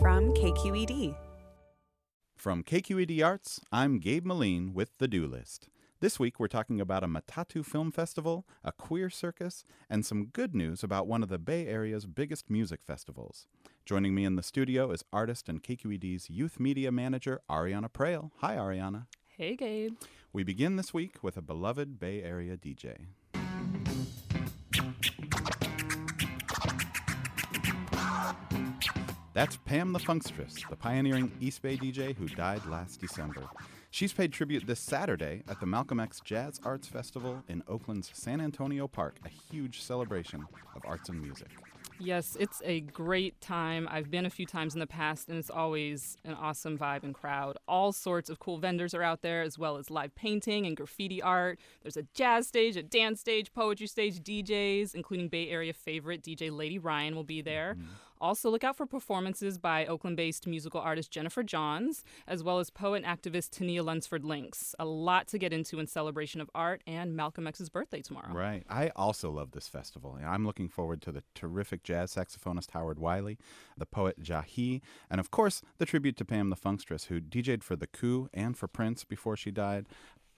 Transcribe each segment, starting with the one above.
from KQED. From KQED Arts, I'm Gabe Meline with The Do List. This week, we're talking about a Matatu Film Festival, a queer circus, and some good news about one of the Bay Area's biggest music festivals. Joining me in the studio is artist and KQED's youth media manager, Ariana Proehl. Hi, Ariana. Hey, Gabe. We begin this week with a beloved Bay Area DJ. That's Pam the Funkstress, the pioneering East Bay DJ who died last December. She's paid tribute this Saturday at the Malcolm X Jazz Arts Festival in Oakland's San Antonio Park, a huge celebration of arts and music. Yes, it's a great time. I've been a few times in the past, and it's always an awesome vibe and crowd. All sorts of cool vendors are out there, as well as live painting and graffiti art. There's a jazz stage, a dance stage, poetry stage, DJs, including Bay Area favorite DJ Lady Ryan will be there. Mm-hmm. Also, look out for performances by Oakland based musical artist Jennifer Johns, as well as poet and activist Tania Lunsford Links. A lot to get into in celebration of art and Malcolm X's birthday tomorrow. Right. I also love this festival. I'm looking forward to the terrific jazz saxophonist Howard Wiley, the poet Jahi, and of course, the tribute to Pam the Funkstress, who DJ'd for The Coup and for Prince before she died.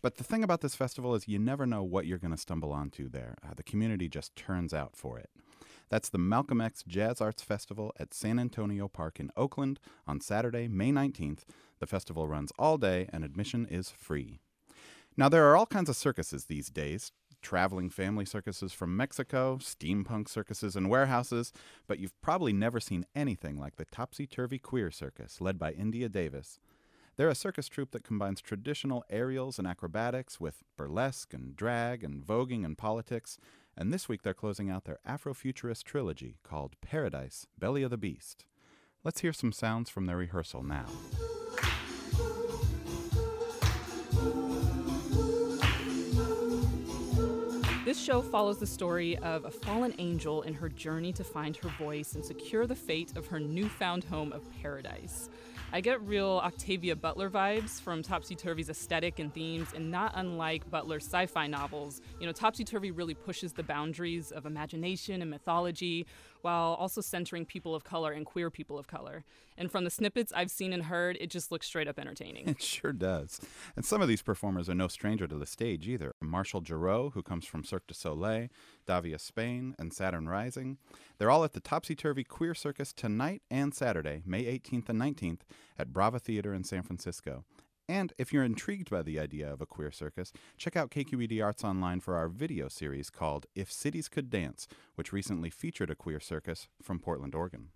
But the thing about this festival is you never know what you're going to stumble onto there. Uh, the community just turns out for it. That's the Malcolm X Jazz Arts Festival at San Antonio Park in Oakland on Saturday, May 19th. The festival runs all day and admission is free. Now, there are all kinds of circuses these days traveling family circuses from Mexico, steampunk circuses and warehouses, but you've probably never seen anything like the Topsy Turvy Queer Circus, led by India Davis. They're a circus troupe that combines traditional aerials and acrobatics with burlesque and drag and voguing and politics, and this week they're closing out their Afrofuturist trilogy called Paradise Belly of the Beast. Let's hear some sounds from their rehearsal now. This show follows the story of a fallen angel in her journey to find her voice and secure the fate of her newfound home of paradise. I get real Octavia Butler vibes from Topsy Turvy's aesthetic and themes, and not unlike Butler's sci fi novels. You know, Topsy Turvy really pushes the boundaries of imagination and mythology while also centering people of color and queer people of color. And from the snippets I've seen and heard, it just looks straight up entertaining. It sure does. And some of these performers are no stranger to the stage either. Marshall Giroux, who comes from Cirque du Soleil, Davia Spain, and Saturn Rising. They're all at the Topsy Turvy Queer Circus tonight and Saturday, May 18th and 19th, at Brava Theater in San Francisco. And if you're intrigued by the idea of a queer circus, check out KQED Arts Online for our video series called If Cities Could Dance, which recently featured a queer circus from Portland, Oregon.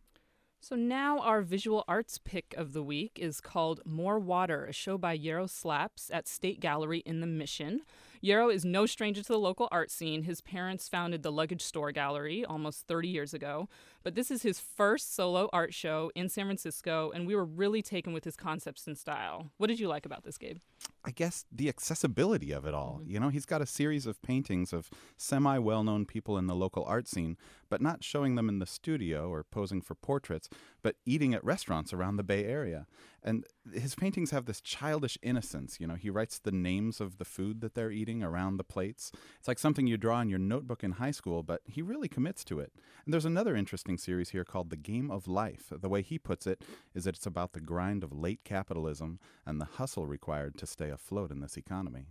So now our visual arts pick of the week is called More Water, a show by Yarrow Slaps at State Gallery in the Mission. Yarrow is no stranger to the local art scene. His parents founded the Luggage Store Gallery almost 30 years ago. But this is his first solo art show in San Francisco, and we were really taken with his concepts and style. What did you like about this, Gabe? I guess the accessibility of it all. Mm-hmm. You know, he's got a series of paintings of semi well known people in the local art scene, but not showing them in the studio or posing for portraits, but eating at restaurants around the Bay Area. And his paintings have this childish innocence. You know, he writes the names of the food that they're eating around the plates. It's like something you draw in your notebook in high school, but he really commits to it. And there's another interesting series here called The Game of Life. The way he puts it is that it's about the grind of late capitalism and the hustle required to stay afloat in this economy.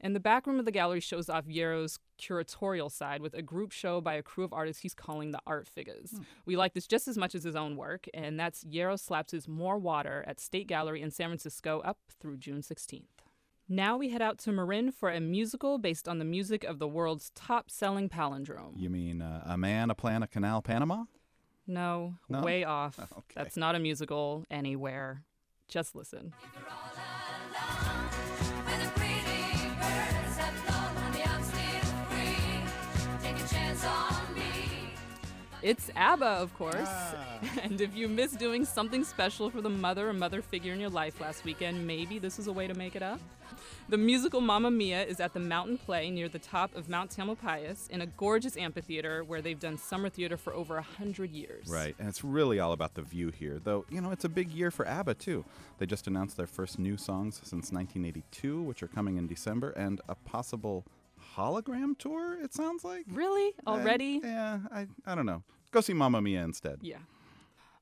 And the back room of the gallery shows off Yarrow's curatorial side with a group show by a crew of artists he's calling the Art Figures. Hmm. We like this just as much as his own work, and that's Yarrow Slaps' More Water at State Gallery in San Francisco up through June 16th. Now we head out to Marin for a musical based on the music of the world's top selling palindrome. You mean uh, A Man, a Plan, a Canal, Panama? No, no? way off. Okay. That's not a musical anywhere. Just listen. It's ABBA, of course. Ah. And if you miss doing something special for the mother or mother figure in your life last weekend, maybe this is a way to make it up. The musical Mamma Mia is at the Mountain Play near the top of Mount Tamalpais in a gorgeous amphitheater where they've done summer theater for over a hundred years. Right, and it's really all about the view here. Though you know, it's a big year for ABBA too. They just announced their first new songs since 1982, which are coming in December, and a possible hologram tour. It sounds like really already. yeah, I I don't know. Go see Mamma Mia instead. Yeah.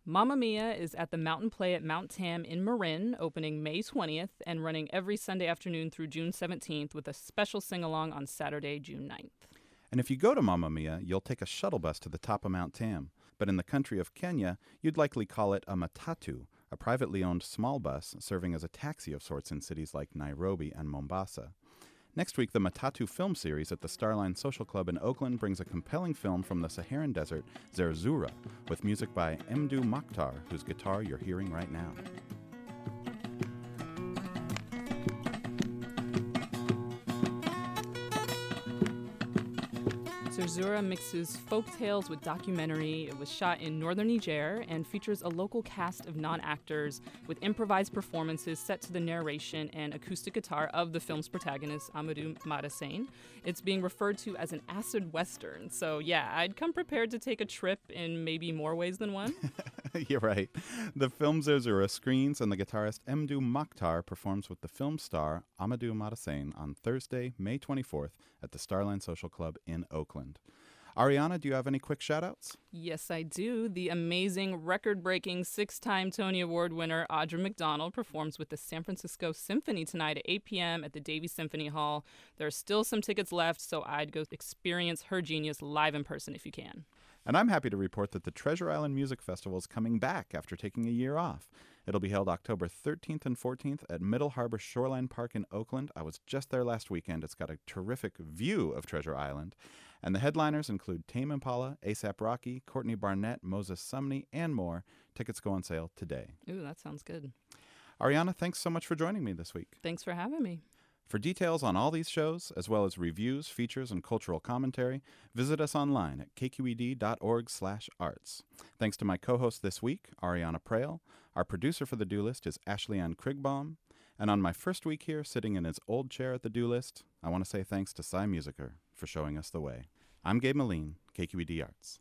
Mamma Mia is at the Mountain Play at Mount Tam in Marin, opening May 20th and running every Sunday afternoon through June 17th with a special sing along on Saturday, June 9th. And if you go to Mamma Mia, you'll take a shuttle bus to the top of Mount Tam. But in the country of Kenya, you'd likely call it a matatu, a privately owned small bus serving as a taxi of sorts in cities like Nairobi and Mombasa. Next week, the Matatu film series at the Starline Social Club in Oakland brings a compelling film from the Saharan desert, Zerzura, with music by Mdou Moctar, whose guitar you're hearing right now. Zerzura mixes folk tales with documentary. It was shot in northern Niger and features a local cast of non actors with improvised performances set to the narration and acoustic guitar of the film's protagonist, Amadou Madassane. It's being referred to as an acid western. So, yeah, I'd come prepared to take a trip in maybe more ways than one. You're right. The film Zerzura screens and the guitarist Mdou Moctar performs with the film star Amadou Madassane on Thursday, May 24th at the Starline Social Club in Oakland. Ariana, do you have any quick shoutouts? Yes, I do. The amazing, record breaking, six time Tony Award winner Audra McDonald performs with the San Francisco Symphony tonight at 8 p.m. at the Davies Symphony Hall. There are still some tickets left, so I'd go experience her genius live in person if you can. And I'm happy to report that the Treasure Island Music Festival is coming back after taking a year off. It'll be held October 13th and 14th at Middle Harbor Shoreline Park in Oakland. I was just there last weekend. It's got a terrific view of Treasure Island. And the headliners include Tame Impala, ASAP Rocky, Courtney Barnett, Moses Sumney, and more. Tickets go on sale today. Ooh, that sounds good. Ariana, thanks so much for joining me this week. Thanks for having me. For details on all these shows, as well as reviews, features, and cultural commentary, visit us online at kqed.org/arts. Thanks to my co-host this week, Ariana Proehl. Our producer for the Do List is Ashley Ann Krigbaum. And on my first week here, sitting in his old chair at the Do List, I want to say thanks to Cy Musiker for showing us the way. I'm Gabe Meline, KQED Arts.